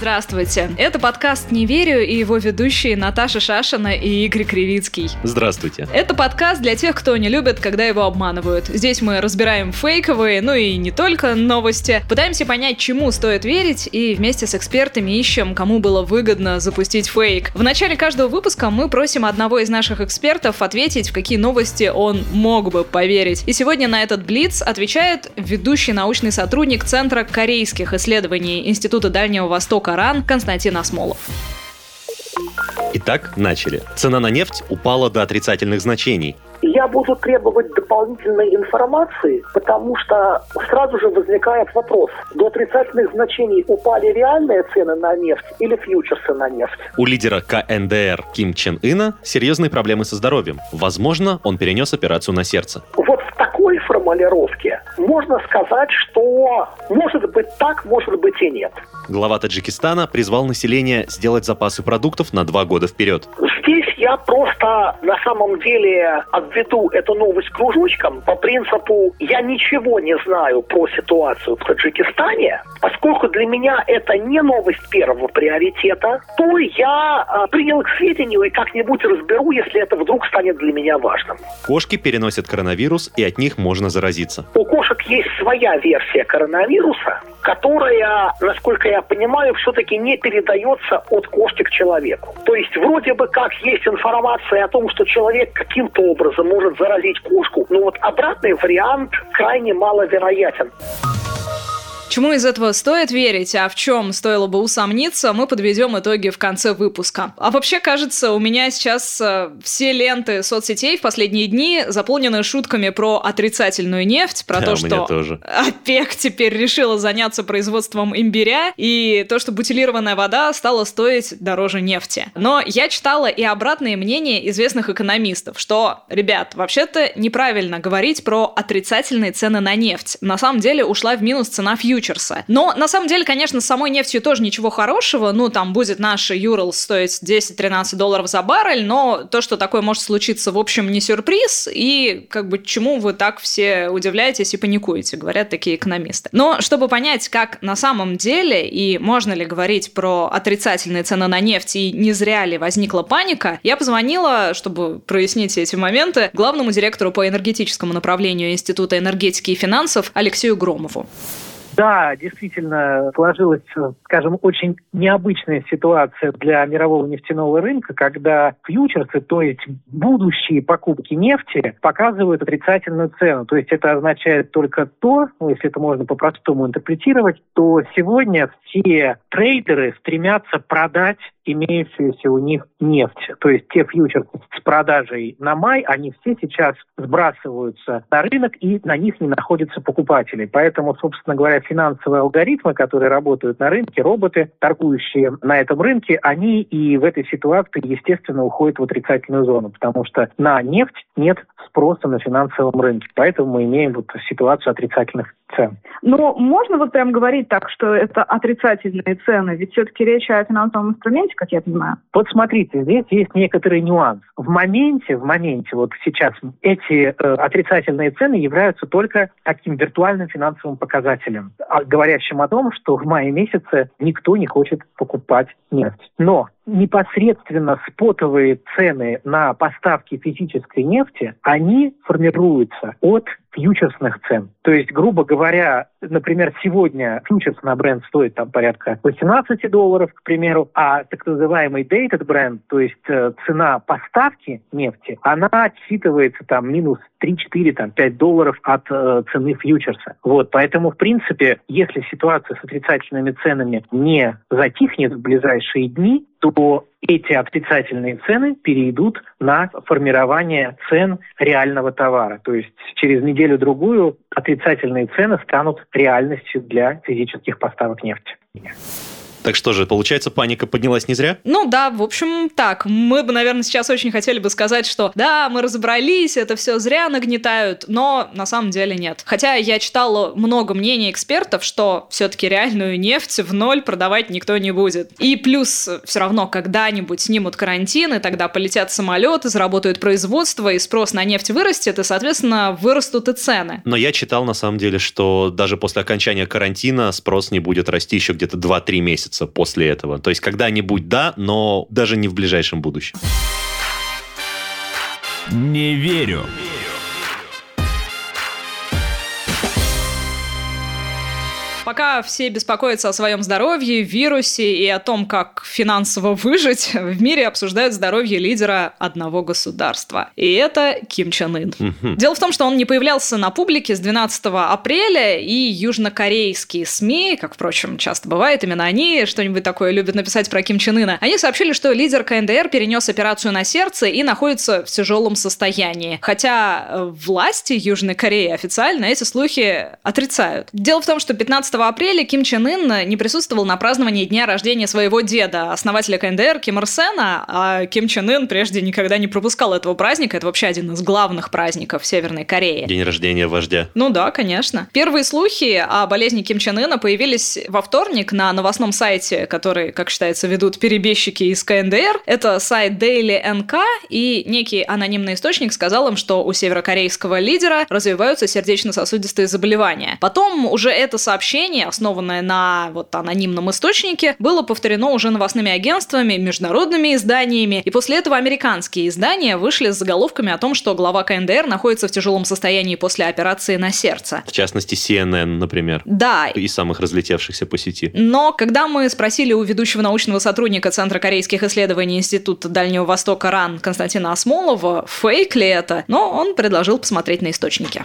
Здравствуйте. Это подкаст «Не верю» и его ведущие Наташа Шашина и Игорь Кривицкий. Здравствуйте. Это подкаст для тех, кто не любит, когда его обманывают. Здесь мы разбираем фейковые, ну и не только новости, пытаемся понять, чему стоит верить, и вместе с экспертами ищем, кому было выгодно запустить фейк. В начале каждого выпуска мы просим одного из наших экспертов ответить, в какие новости он мог бы поверить. И сегодня на этот блиц отвечает ведущий научный сотрудник Центра корейских исследований Института Дальнего Востока Коран Константин Осмолов. Итак, начали. Цена на нефть упала до отрицательных значений. Я буду требовать дополнительной информации, потому что сразу же возникает вопрос, до отрицательных значений упали реальные цены на нефть или фьючерсы на нефть? У лидера КНДР Ким Чен Ына серьезные проблемы со здоровьем. Возможно, он перенес операцию на сердце. Вот в такой формулировке можно сказать, что может быть так, может быть и нет. Глава Таджикистана призвал население сделать запасы продуктов на два года вперед. Здесь я просто на самом деле обведу эту новость кружочком по принципу «я ничего не знаю про ситуацию в Таджикистане», поскольку для меня это не новость первого приоритета, то я а, принял к сведению и как-нибудь разберу, если это вдруг станет для меня важным. Кошки переносят коронавирус, и от них можно заразиться. У кошек есть своя версия коронавируса, которая, насколько я понимаю, все-таки не передается от кошки к человеку. То есть вроде бы как есть информация о том, что человек каким-то образом может заразить кошку, но вот обратный вариант крайне маловероятен. Чему из этого стоит верить, а в чем стоило бы усомниться, мы подведем итоги в конце выпуска. А вообще, кажется, у меня сейчас э, все ленты соцсетей в последние дни заполнены шутками про отрицательную нефть, про Да, то, что тоже. ОПЕК теперь решила заняться производством имбиря, и то, что бутилированная вода стала стоить дороже нефти. Но я читала и обратные мнения известных экономистов, что, ребят, вообще-то неправильно говорить про отрицательные цены на нефть. На самом деле ушла в минус цена фьючерса. Но на самом деле, конечно, самой нефтью тоже ничего хорошего. Ну, там будет наш Юрл стоить 10-13 долларов за баррель, но то, что такое может случиться, в общем, не сюрприз. И как бы чему вы так все удивляетесь и паникуете, говорят такие экономисты. Но чтобы понять, как на самом деле и можно ли говорить про отрицательные цены на нефть и не зря ли возникла паника, я позвонила, чтобы прояснить эти моменты, главному директору по энергетическому направлению Института энергетики и финансов Алексею Громову. Да, действительно сложилась, скажем, очень необычная ситуация для мирового нефтяного рынка, когда фьючерсы, то есть будущие покупки нефти, показывают отрицательную цену. То есть это означает только то, ну, если это можно по-простому интерпретировать, то сегодня все трейдеры стремятся продать имеющуюся у них нефть. То есть те фьючерсы с продажей на май, они все сейчас сбрасываются на рынок и на них не находятся покупатели. Поэтому, собственно говоря, финансовые алгоритмы, которые работают на рынке, роботы, торгующие на этом рынке, они и в этой ситуации, естественно, уходят в отрицательную зону, потому что на нефть нет спроса на финансовом рынке. Поэтому мы имеем вот ситуацию отрицательных цен. Но можно вот прям говорить так, что это отрицательные цены? Ведь все-таки речь о финансовом инструменте, как я понимаю. Вот смотрите, здесь есть некоторый нюанс. В моменте, в моменте, вот сейчас эти э, отрицательные цены являются только таким виртуальным финансовым показателем, а- говорящим о том, что в мае месяце никто не хочет покупать нефть. Но непосредственно спотовые цены на поставки физической нефти, они формируются от фьючерсных цен. То есть, грубо говоря, например, сегодня фьючерс на бренд стоит там порядка 18 долларов, к примеру, а так называемый dated бренд, то есть э, цена поставки нефти, она отсчитывается там минус 3-4, там 5 долларов от э, цены фьючерса. Вот, поэтому, в принципе, если ситуация с отрицательными ценами не затихнет в ближайшие дни, то эти отрицательные цены перейдут на формирование цен реального товара. То есть через неделю-другую отрицательные цены станут реальностью для физических поставок нефти. Так что же, получается, паника поднялась не зря? Ну да, в общем, так. Мы бы, наверное, сейчас очень хотели бы сказать, что да, мы разобрались, это все зря нагнетают, но на самом деле нет. Хотя я читала много мнений экспертов, что все-таки реальную нефть в ноль продавать никто не будет. И плюс все равно когда-нибудь снимут карантин, и тогда полетят самолеты, заработают производство, и спрос на нефть вырастет, и, соответственно, вырастут и цены. Но я читал, на самом деле, что даже после окончания карантина спрос не будет расти еще где-то 2-3 месяца после этого. То есть когда-нибудь да, но даже не в ближайшем будущем. Не верю. Пока все беспокоятся о своем здоровье, вирусе и о том, как финансово выжить, в мире обсуждают здоровье лидера одного государства. И это Ким Чен Ын. Дело в том, что он не появлялся на публике с 12 апреля, и южнокорейские СМИ, как, впрочем, часто бывает, именно они что-нибудь такое любят написать про Ким Чен Ына, они сообщили, что лидер КНДР перенес операцию на сердце и находится в тяжелом состоянии. Хотя э, власти Южной Кореи официально эти слухи отрицают. Дело в том, что 15 апреля Ким Чен Ын не присутствовал на праздновании дня рождения своего деда, основателя КНДР Ким Ир Сена, а Ким Чен Ын прежде никогда не пропускал этого праздника. Это вообще один из главных праздников Северной Кореи. День рождения вождя. Ну да, конечно. Первые слухи о болезни Ким Чен Ына появились во вторник на новостном сайте, который, как считается, ведут перебежчики из КНДР. Это сайт Daily NK, и некий анонимный источник сказал им, что у северокорейского лидера развиваются сердечно-сосудистые заболевания. Потом уже это сообщение сообщение, основанное на вот анонимном источнике, было повторено уже новостными агентствами, международными изданиями, и после этого американские издания вышли с заголовками о том, что глава КНДР находится в тяжелом состоянии после операции на сердце. В частности, CNN, например. Да. И самых разлетевшихся по сети. Но когда мы спросили у ведущего научного сотрудника Центра корейских исследований Института Дальнего Востока РАН Константина Осмолова, фейк ли это, но он предложил посмотреть на источники.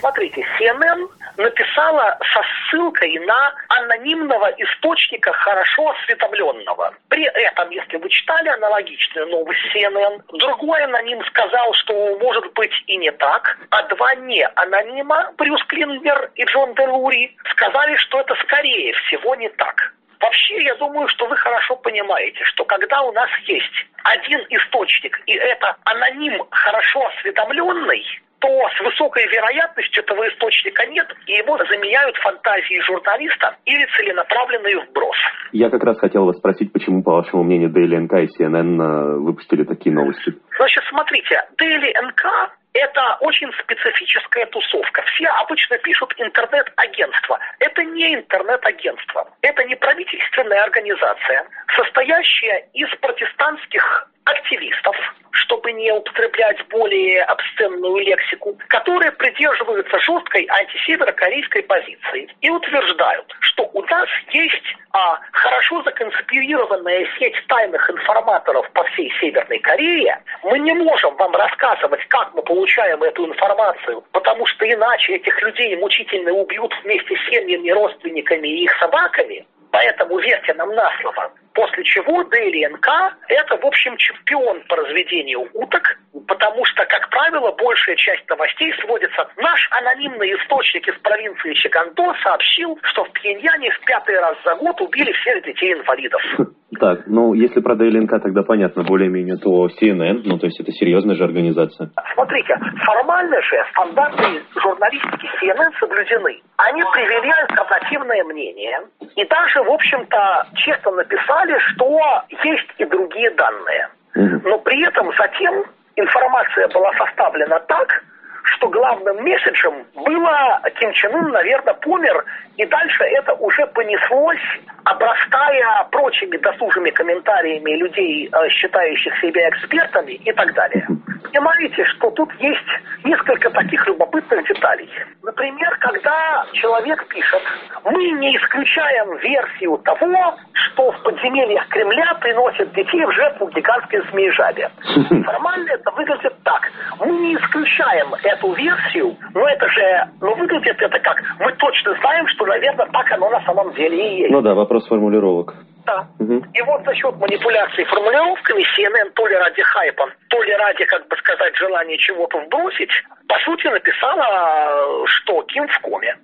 Смотрите, CNN написала со ссылкой на анонимного источника хорошо осведомленного. При этом, если вы читали аналогичную новость CNN, другой аноним сказал, что может быть и не так, а два не анонима, Брюс Клинвер и Джон Делури, сказали, что это скорее всего не так. Вообще, я думаю, что вы хорошо понимаете, что когда у нас есть один источник, и это аноним хорошо осведомленный, то с высокой вероятностью этого источника нет, и его заменяют фантазии журналиста или целенаправленный вброс. Я как раз хотел вас спросить, почему, по вашему мнению, Daily NK и CNN э, выпустили такие новости? Значит, смотрите, Daily NK это очень специфическая тусовка. Все обычно пишут интернет-агентство. Это не интернет-агентство. Это не правительственная организация, состоящая из протестантских активистов, чтобы не употреблять более обсценную лексику, которые придерживаются жесткой антисеверокорейской позиции и утверждают, что у нас есть а, хорошо законспирированная сеть тайных информаторов по всей Северной Корее. Мы не можем вам рассказывать, как мы получаем эту информацию, потому что иначе этих людей мучительно убьют вместе с семьями, родственниками и их собаками. Поэтому верьте нам на слово. После чего ДЛНК – это, в общем, чемпион по разведению уток, потому что, как правило, большая часть новостей сводится. Наш анонимный источник из провинции Чикандо сообщил, что в Пхеньяне в пятый раз за год убили всех детей-инвалидов. Так, ну, если про ДЛНК тогда понятно более-менее, то CNN, ну, то есть это серьезная же организация. Смотрите, формально же стандарты журналистики CNN соблюдены. Они привели альтернативное мнение и даже, в общем-то, честно написали, что есть и другие данные. Но при этом затем информация была составлена так, что главным месседжем было Ким Чен Ын, наверное, помер, и дальше это уже понеслось, обрастая прочими досужими комментариями людей, э, считающих себя экспертами и так далее. Понимаете, что тут есть несколько таких любопытных деталей. Например, когда человек пишет, мы не исключаем версию того, что в подземельях Кремля приносят детей в жертву гигантской змеи-жабе. Формально это выглядит так. Мы не исключаем эту версию, но это же, ну выглядит это как, мы точно знаем, что, наверное, так оно на самом деле и есть. Ну да, вопрос формулировок. Да. Угу. И вот за счет манипуляций формулировками CNN то ли ради хайпа, то ли ради, как бы сказать, желания чего-то вбросить, по сути, написала, что Ким в коме.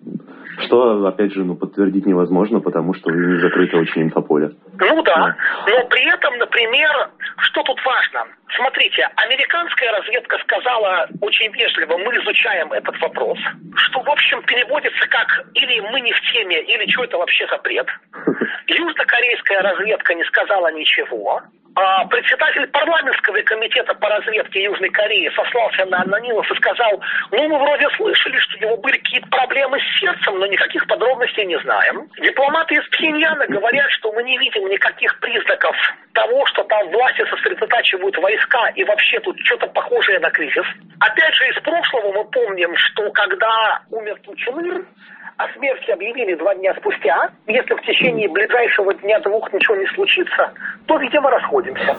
Что, опять же, ну, подтвердить невозможно, потому что не закрыто очень инфополе. Ну да, но при этом, например, что тут важно? Смотрите, американская разведка сказала очень вежливо, мы изучаем этот вопрос, что, в общем, переводится как или мы не в теме, или что это вообще за бред. Южнокорейская разведка не сказала ничего. А председатель парламентского комитета по разведке Южной Кореи сослался на анонимов и сказал, ну, мы вроде слышали, что у него были какие-то проблемы с сердцем, но никаких подробностей не знаем. Дипломаты из Пхеньяна говорят, что мы не видим никаких признаков того, что там власти сосредотачивают войска и вообще тут что-то похожее на кризис. Опять же, из прошлого мы помним, что когда умер Ир, о смерти объявили два дня спустя. Если в течение ближайшего дня-двух ничего не случится, то, видимо, расходимся.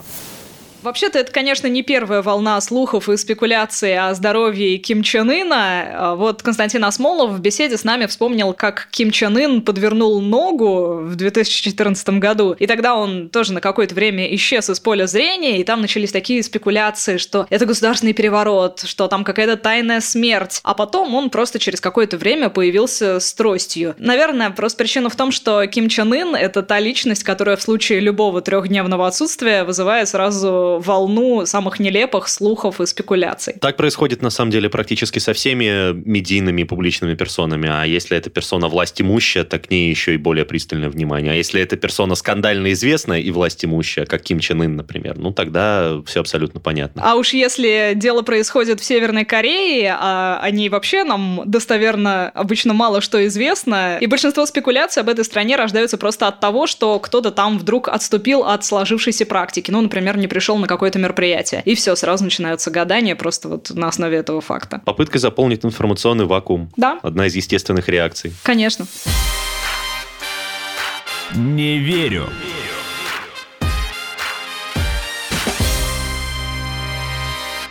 Вообще-то это, конечно, не первая волна слухов и спекуляций о здоровье Ким Чен Ына. Вот Константин Осмолов в беседе с нами вспомнил, как Ким Чен Ын подвернул ногу в 2014 году. И тогда он тоже на какое-то время исчез из поля зрения, и там начались такие спекуляции, что это государственный переворот, что там какая-то тайная смерть. А потом он просто через какое-то время появился с тростью. Наверное, просто причина в том, что Ким Чен Ын — это та личность, которая в случае любого трехдневного отсутствия вызывает сразу волну самых нелепых слухов и спекуляций. Так происходит на самом деле практически со всеми медийными публичными персонами. А если эта персона власть имущая, так к ней еще и более пристальное внимание. А если эта персона скандально известная и власть имущая, как Ким Чен Ын, например, ну тогда все абсолютно понятно. А уж если дело происходит в Северной Корее, а о ней вообще нам достоверно обычно мало что известно, и большинство спекуляций об этой стране рождаются просто от того, что кто-то там вдруг отступил от сложившейся практики. Ну, например, не пришел на какое-то мероприятие. И все, сразу начинаются гадания просто вот на основе этого факта. Попытка заполнить информационный вакуум. Да. Одна из естественных реакций. Конечно. Не верю.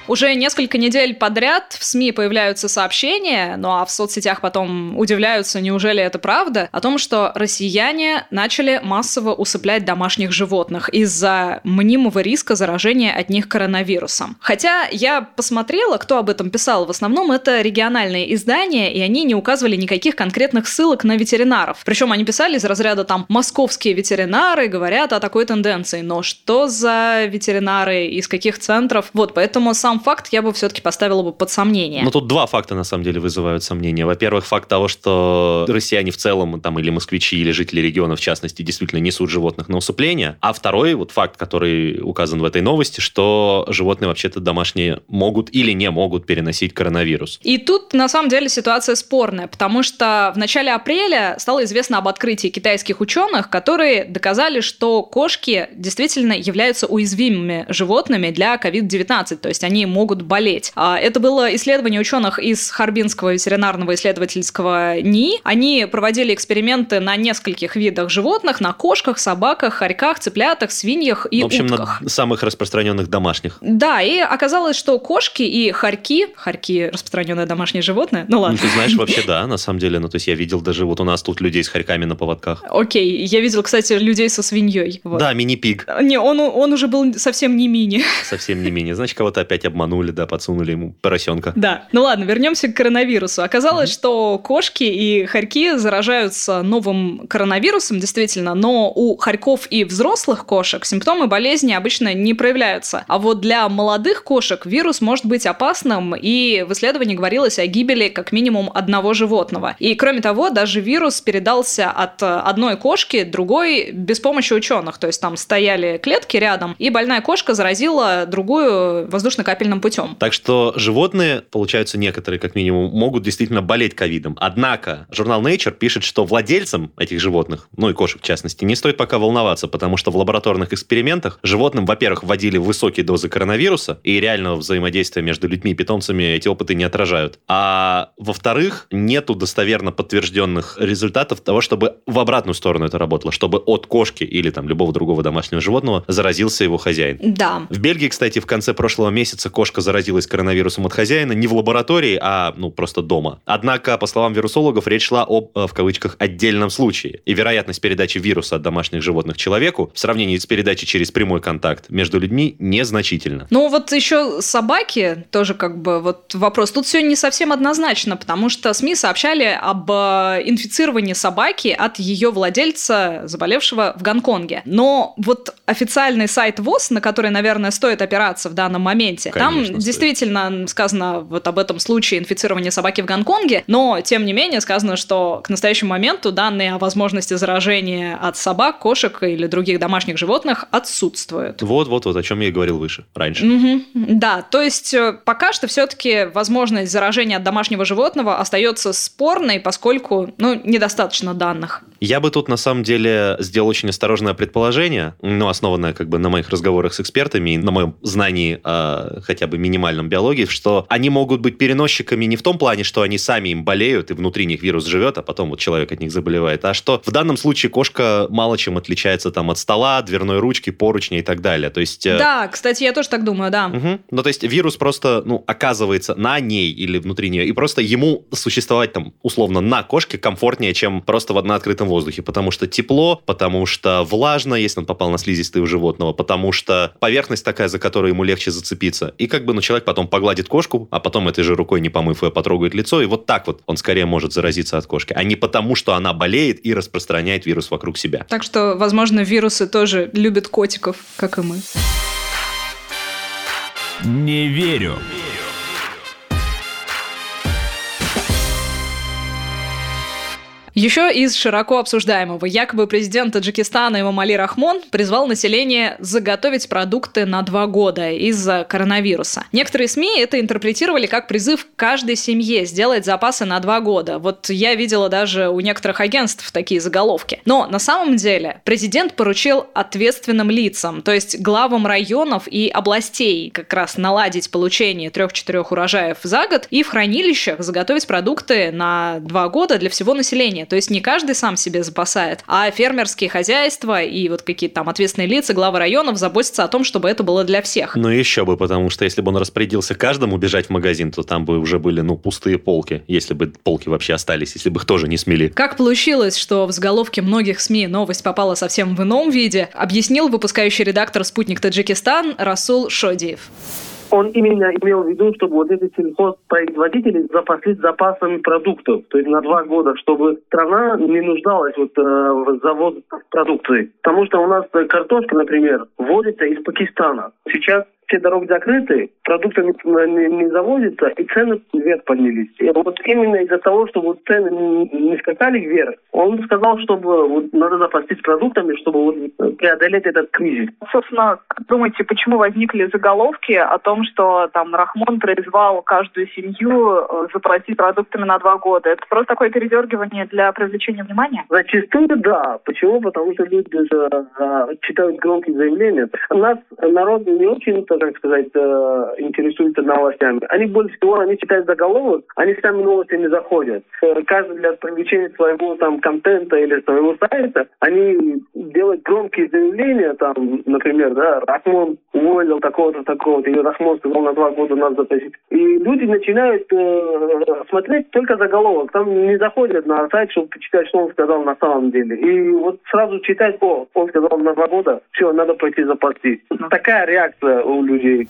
Уже несколько недель подряд в СМИ появляются сообщения, ну а в соцсетях потом удивляются, неужели это правда, о том, что россияне начали массово усыплять домашних животных из-за мнимого риска заражения от них коронавирусом. Хотя я посмотрела, кто об этом писал, в основном это региональные издания, и они не указывали никаких конкретных ссылок на ветеринаров. Причем они писали из разряда там «московские ветеринары говорят о такой тенденции», но что за ветеринары, из каких центров? Вот, поэтому сам сам факт я бы все-таки поставила бы под сомнение. Ну, тут два факта, на самом деле, вызывают сомнения. Во-первых, факт того, что россияне в целом, там, или москвичи, или жители региона, в частности, действительно несут животных на усыпление. А второй вот факт, который указан в этой новости, что животные вообще-то домашние могут или не могут переносить коронавирус. И тут, на самом деле, ситуация спорная, потому что в начале апреля стало известно об открытии китайских ученых, которые доказали, что кошки действительно являются уязвимыми животными для COVID-19, то есть они могут болеть. А, это было исследование ученых из Харбинского ветеринарного исследовательского НИИ. Они проводили эксперименты на нескольких видах животных, на кошках, собаках, хорьках, цыплятах, свиньях и В общем, утках. на самых распространенных домашних. Да, и оказалось, что кошки и хорьки, хорьки распространенное домашнее животное, ну ладно. Ну, ты знаешь, вообще да, на самом деле. Ну, то есть я видел даже вот у нас тут людей с хорьками на поводках. Окей, я видел, кстати, людей со свиньей. Вот. Да, мини-пиг. Не, он, он уже был совсем не мини. Совсем не мини. Значит, кого-то опять обманули, да, подсунули ему поросенка. Да. Ну ладно, вернемся к коронавирусу. Оказалось, что кошки и хорьки заражаются новым коронавирусом, действительно, но у хорьков и взрослых кошек симптомы болезни обычно не проявляются. А вот для молодых кошек вирус может быть опасным, и в исследовании говорилось о гибели как минимум одного животного. И кроме того, даже вирус передался от одной кошки другой без помощи ученых. То есть там стояли клетки рядом, и больная кошка заразила другую воздушно-капельным путем. Так что животные, получаются некоторые как минимум, могут действительно болеть ковидом. Однако журнал Nature пишет, что владельцам этих животных, ну и кошек в частности, не стоит пока волноваться, потому что в лабораторных экспериментах животным, во-первых, вводили высокие дозы коронавируса, и реального взаимодействия между людьми и питомцами эти опыты не отражают. А во-вторых, нету достоверно подтвержденных результатов того, чтобы в обратную сторону это работало, чтобы от кошки или там любого другого домашнего животного заразился его хозяин. Да. В Бельгии, кстати, в конце прошлого месяца кошка заразилась коронавирусом от хозяина не в лаборатории, а, ну, просто дома. Однако, по словам вирусологов, речь шла об, э, в кавычках, отдельном случае. И вероятность передачи вируса от домашних животных человеку в сравнении с передачей через прямой контакт между людьми незначительно. Ну, вот еще собаки, тоже как бы вот вопрос. Тут все не совсем однозначно, потому что СМИ сообщали об э, инфицировании собаки от ее владельца, заболевшего в Гонконге. Но вот официальный сайт ВОЗ, на который, наверное, стоит опираться в данном моменте, Конечно, там стоит. действительно сказано вот об этом случае инфицирования собаки в Гонконге, но, тем не менее, сказано, что к настоящему моменту данные о возможности заражения от собак, кошек или других домашних животных отсутствуют. Вот-вот-вот, о чем я и говорил выше, раньше. Мгм. Да, то есть э, пока что все-таки возможность заражения от домашнего животного остается спорной, поскольку ну, недостаточно данных. Я бы тут на самом деле сделал очень осторожное предположение, ну, основанное как бы на моих разговорах с экспертами и на моем знании э, хотя бы минимальном биологии, что они могут быть переносчиками не в том плане, что они сами им болеют и внутри них вирус живет, а потом вот человек от них заболевает, а что в данном случае кошка мало чем отличается там от стола, дверной ручки, поручня и так далее. То есть... э, Да, кстати, я тоже так думаю, да. Мгм. Ну, то есть вирус просто, ну, оказывается на ней или внутри нее, и просто ему существовать там, условно, на кошке комфортнее, чем просто в, на открытом воздухе, потому что тепло, потому что влажно, если он попал на слизистые у животного, потому что поверхность такая, за которую ему легче зацепиться. И как бы, ну, человек потом погладит кошку, а потом этой же рукой, не помыв ее, потрогает лицо, и вот так вот он скорее может заразиться от кошки, а не потому, что она болеет и распространяет вирус вокруг себя. Так что, возможно, вирусы тоже любят котиков, как и мы. Не верю. Еще из широко обсуждаемого. Якобы президент Таджикистана Имамали Рахмон призвал население заготовить продукты на два года из-за коронавируса. Некоторые СМИ это интерпретировали как призыв каждой семье сделать запасы на два года. Вот я видела даже у некоторых агентств такие заголовки. Но на самом деле президент поручил ответственным лицам, то есть главам районов и областей, как раз наладить получение трех-четырех урожаев за год и в хранилищах заготовить продукты на два года для всего населения. То есть не каждый сам себе запасает, а фермерские хозяйства и вот какие-то там ответственные лица, главы районов заботятся о том, чтобы это было для всех. Ну еще бы, потому что если бы он распорядился каждому бежать в магазин, то там бы уже были, ну, пустые полки, если бы полки вообще остались, если бы их тоже не смели. Как получилось, что в заголовке многих СМИ новость попала совсем в ином виде, объяснил выпускающий редактор «Спутник Таджикистан» Расул Шодиев. Он именно имел в виду, чтобы вот эти сельхозпроизводители запаслись запасами продуктов, то есть на два года, чтобы страна не нуждалась вот, э, в завод продукции. Потому что у нас э, картошка, например, вводится из Пакистана. Сейчас все дороги закрыты, продукты не, не- не завозятся, и цены вверх поднялись. И вот именно из-за того, что вот цены не, скакали вверх, он сказал, чтобы вот надо запастись продуктами, чтобы вот преодолеть этот кризис. Собственно, думаете, почему возникли заголовки о том, что там Рахмон призвал каждую семью э, заплатить продуктами на два года? Это просто такое передергивание для привлечения внимания? Зачастую да. Почему? Потому что люди же а, читают громкие заявления. Нас народ не очень-то, так сказать, э, интересуется новостями. Они больше всего, они читают заголовок, они сами новости не заходят. Э, Каждый для привлечения своего там контента или своего сайта, они делают громкие заявления, там, например, да, Рахмон уволил такого-то, такого-то, или Рахмон сказал на два года нас затащить. И люди начинают э, смотреть только заголовок. Там не заходят на сайт, чтобы почитать, что он сказал на самом деле. И вот сразу читать, о, он сказал на два года, все, надо пойти запастись. Такая реакция у людей.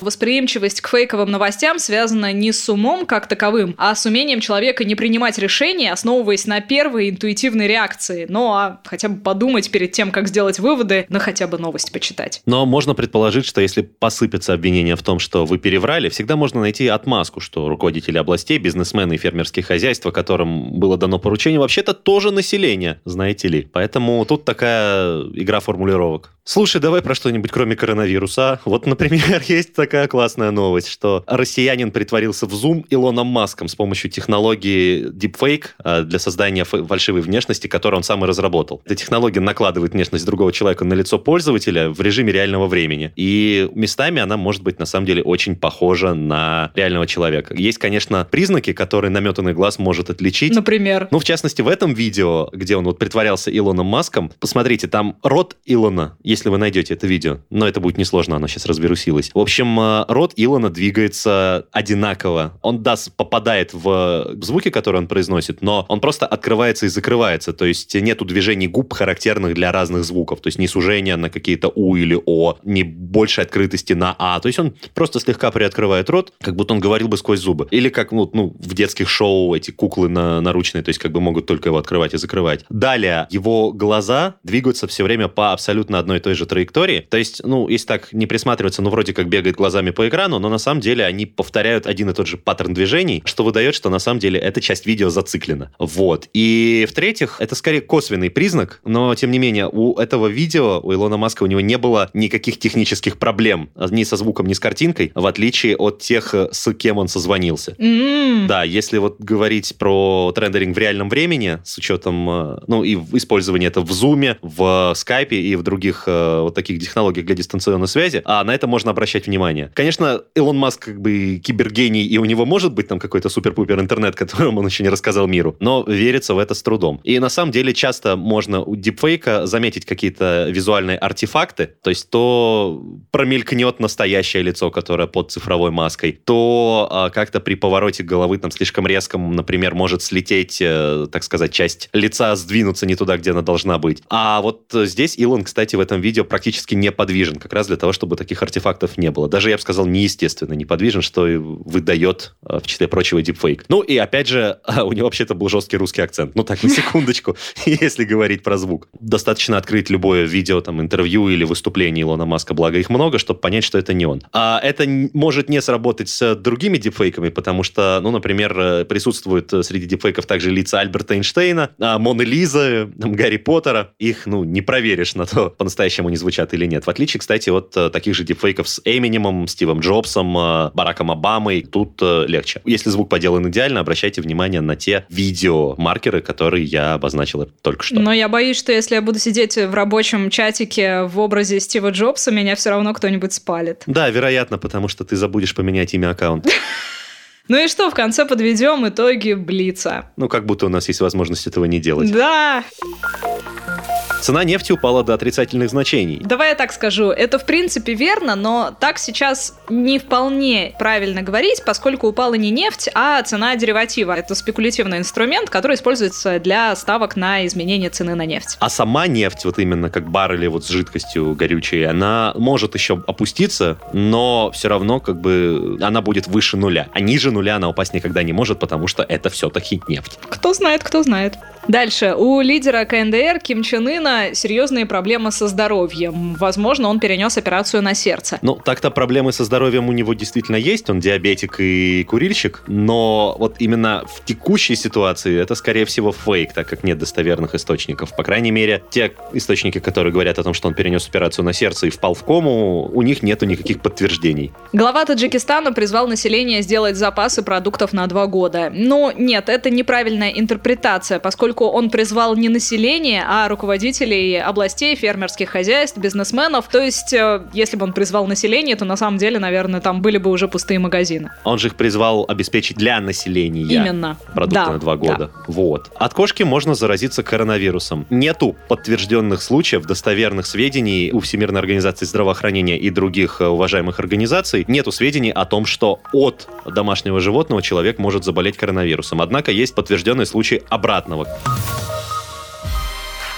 Восприимчивость к фейковым новостям связана не с умом как таковым, а с умением человека не принимать решения, основываясь на первой интуитивной реакции, ну а хотя бы подумать перед тем, как сделать выводы, на хотя бы новость почитать. Но можно предположить, что если посыпятся обвинения в том, что вы переврали, всегда можно найти отмазку, что руководители областей, бизнесмены и фермерские хозяйства, которым было дано поручение, вообще-то тоже население, знаете ли. Поэтому тут такая игра формулировок. Слушай, давай про что-нибудь кроме коронавируса. Вот, например, есть такая классная новость, что россиянин притворился в Zoom Илоном Маском с помощью технологии Deepfake а, для создания фальшивой внешности, которую он сам и разработал. Эта технология накладывает внешность другого человека на лицо пользователя в режиме реального времени. И местами она может быть на самом деле очень похожа на реального человека. Есть, конечно, признаки, которые наметанный глаз может отличить. Например. Ну, в частности, в этом видео, где он вот притворялся Илоном Маском, посмотрите, там рот Илона, если вы найдете это видео, но это будет несложно, оно сейчас разбирусилось. В общем, э, рот Илона двигается одинаково. Он, да, попадает в звуки, которые он произносит, но он просто открывается и закрывается. То есть нету движений губ, характерных для разных звуков. То есть не сужения на какие-то У или О, не больше открытости на А. То есть он просто слегка приоткрывает рот, как будто он говорил бы сквозь зубы. Или как ну, ну, в детских шоу эти куклы на, наручные, то есть как бы могут только его открывать и закрывать. Далее, его глаза двигаются все время по абсолютно одной и той же траектории. То есть, ну, если так не присматриваться, ну, вроде как бегает глазами по экрану, но на самом деле они повторяют один и тот же паттерн движений, что выдает, что на самом деле эта часть видео зациклена. Вот. И в-третьих, это скорее косвенный признак, но тем не менее, у этого видео, у Илона Маска, у него не было никаких технических проблем ни со звуком, ни с картинкой, в отличие от тех, с кем он созвонился. М. Да, если вот говорить про трендеринг в реальном времени, с учетом, э, ну, и использования это в Zoom, в Skype и в других э, вот таких технологиях для дистанционной связи, а на это можно обращать внимание. Конечно, Илон Маск как бы кибергений, и у него может быть там какой-то супер-пупер интернет, которым он еще не рассказал миру, но верится в это с трудом. И на самом деле часто можно у дипфейка заметить какие-то визуальные артефакты, то есть то промелькнет настоящее лицо, которое под цифровой маской, то а, как-то при повороте головы там слишком резком, например, может слететь, э, так сказать, часть лица, сдвинуться не туда, где она должна быть. А вот здесь Илон, кстати, в этом видео практически неподвижен, как раз для того, чтобы таких артефактов не было. Даже, я бы сказал, неестественно неподвижен, что выдает, э, в числе прочего, дипфейк. Ну и опять же, у него вообще-то был жесткий русский акцент. Ну так, на секундочку, если говорить про звук. Достаточно открыть любое видео, там, интервью или выступление Илона Маска, благо их много, чтобы понять, что это не он. А это может не сработать с другими дипфейками, потому что, ну, например, э, присутствуют э, среди дипфейков также лица Альберта Эйнштейна, а, Моны Лизы, Гарри Поттера. Их, ну, не проверишь на то, по-настоящему они звучат или нет. В отличие, кстати, от таких же дипфейков с Эминемом, Стивом Джобсом, э, Бараком Обамой, тут э, легче. Если звук поделан идеально, обращайте внимание на те видеомаркеры, которые я обозначил только что. Но я боюсь, что если я буду сидеть в рабочем чатике в образе Стива Джобса, меня все равно кто-нибудь спалит. Да, вероятно, потому что ты забудешь поменять имя аккаунта. Ну и что, в конце подведем итоги Блица. Ну, как будто у нас есть возможность этого не делать. Да, Цена нефти упала до отрицательных значений. давай я так скажу. Это, в принципе, верно, но так сейчас не вполне правильно говорить, поскольку упала не нефть, а цена дериватива. Это спекулятивный инструмент, который используется для ставок на изменение цены на нефть. А сама нефть, вот именно как баррели вот с жидкостью горючей, она может еще опуститься, но все равно как бы она будет выше нуля. А ниже нуля она упасть никогда не может, потому что это все-таки нефть. Кто знает, кто знает. Дальше. У лидера КНДР Ким Чен Ына серьезные проблемы со здоровьем. Возможно, он перенес операцию на сердце. Ну, так-то проблемы со здоровьем у него действительно есть, он диабетик и курильщик, но вот именно в текущей ситуации это, скорее всего, фейк, так как нет достоверных источников. По крайней мере, те источники, которые говорят о том, что он перенес операцию на сердце и впал в кому, у них нету никаких подтверждений. Глава Таджикистана призвал население сделать запасы продуктов на два года. Но нет, это неправильная интерпретация, поскольку он призвал не население, а руководителей областей, фермерских хозяйств, бизнесменов. То есть, э, если бы он призвал население, то на самом деле, наверное, там были бы уже пустые магазины. Он же их призвал обеспечить для населения. Именно. продукты Да, на два да. года. Вот. От кошки можно заразиться коронавирусом. Нету подтвержденных случаев, достоверных сведений у Всемирной организации здравоохранения и других э, уважаемых организаций. Нету сведений о том, что от домашнего животного человек может заболеть коронавирусом. Однако есть подтвержденные случаи обратного.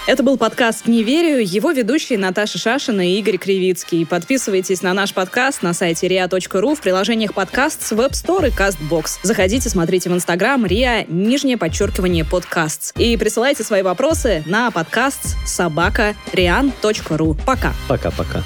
Это был подкаст «Не верю». Его ведущие Наташа Шашина и Игорь Кривицкий. Подписывайтесь на наш подкаст на сайте ria.ru в приложениях подкаст с Web Store и CastBox. Заходите, смотрите в Инстаграм ria, нижнее подчеркивание подкаст. И присылайте свои вопросы на подкаст собака. Пока. Пока-пока.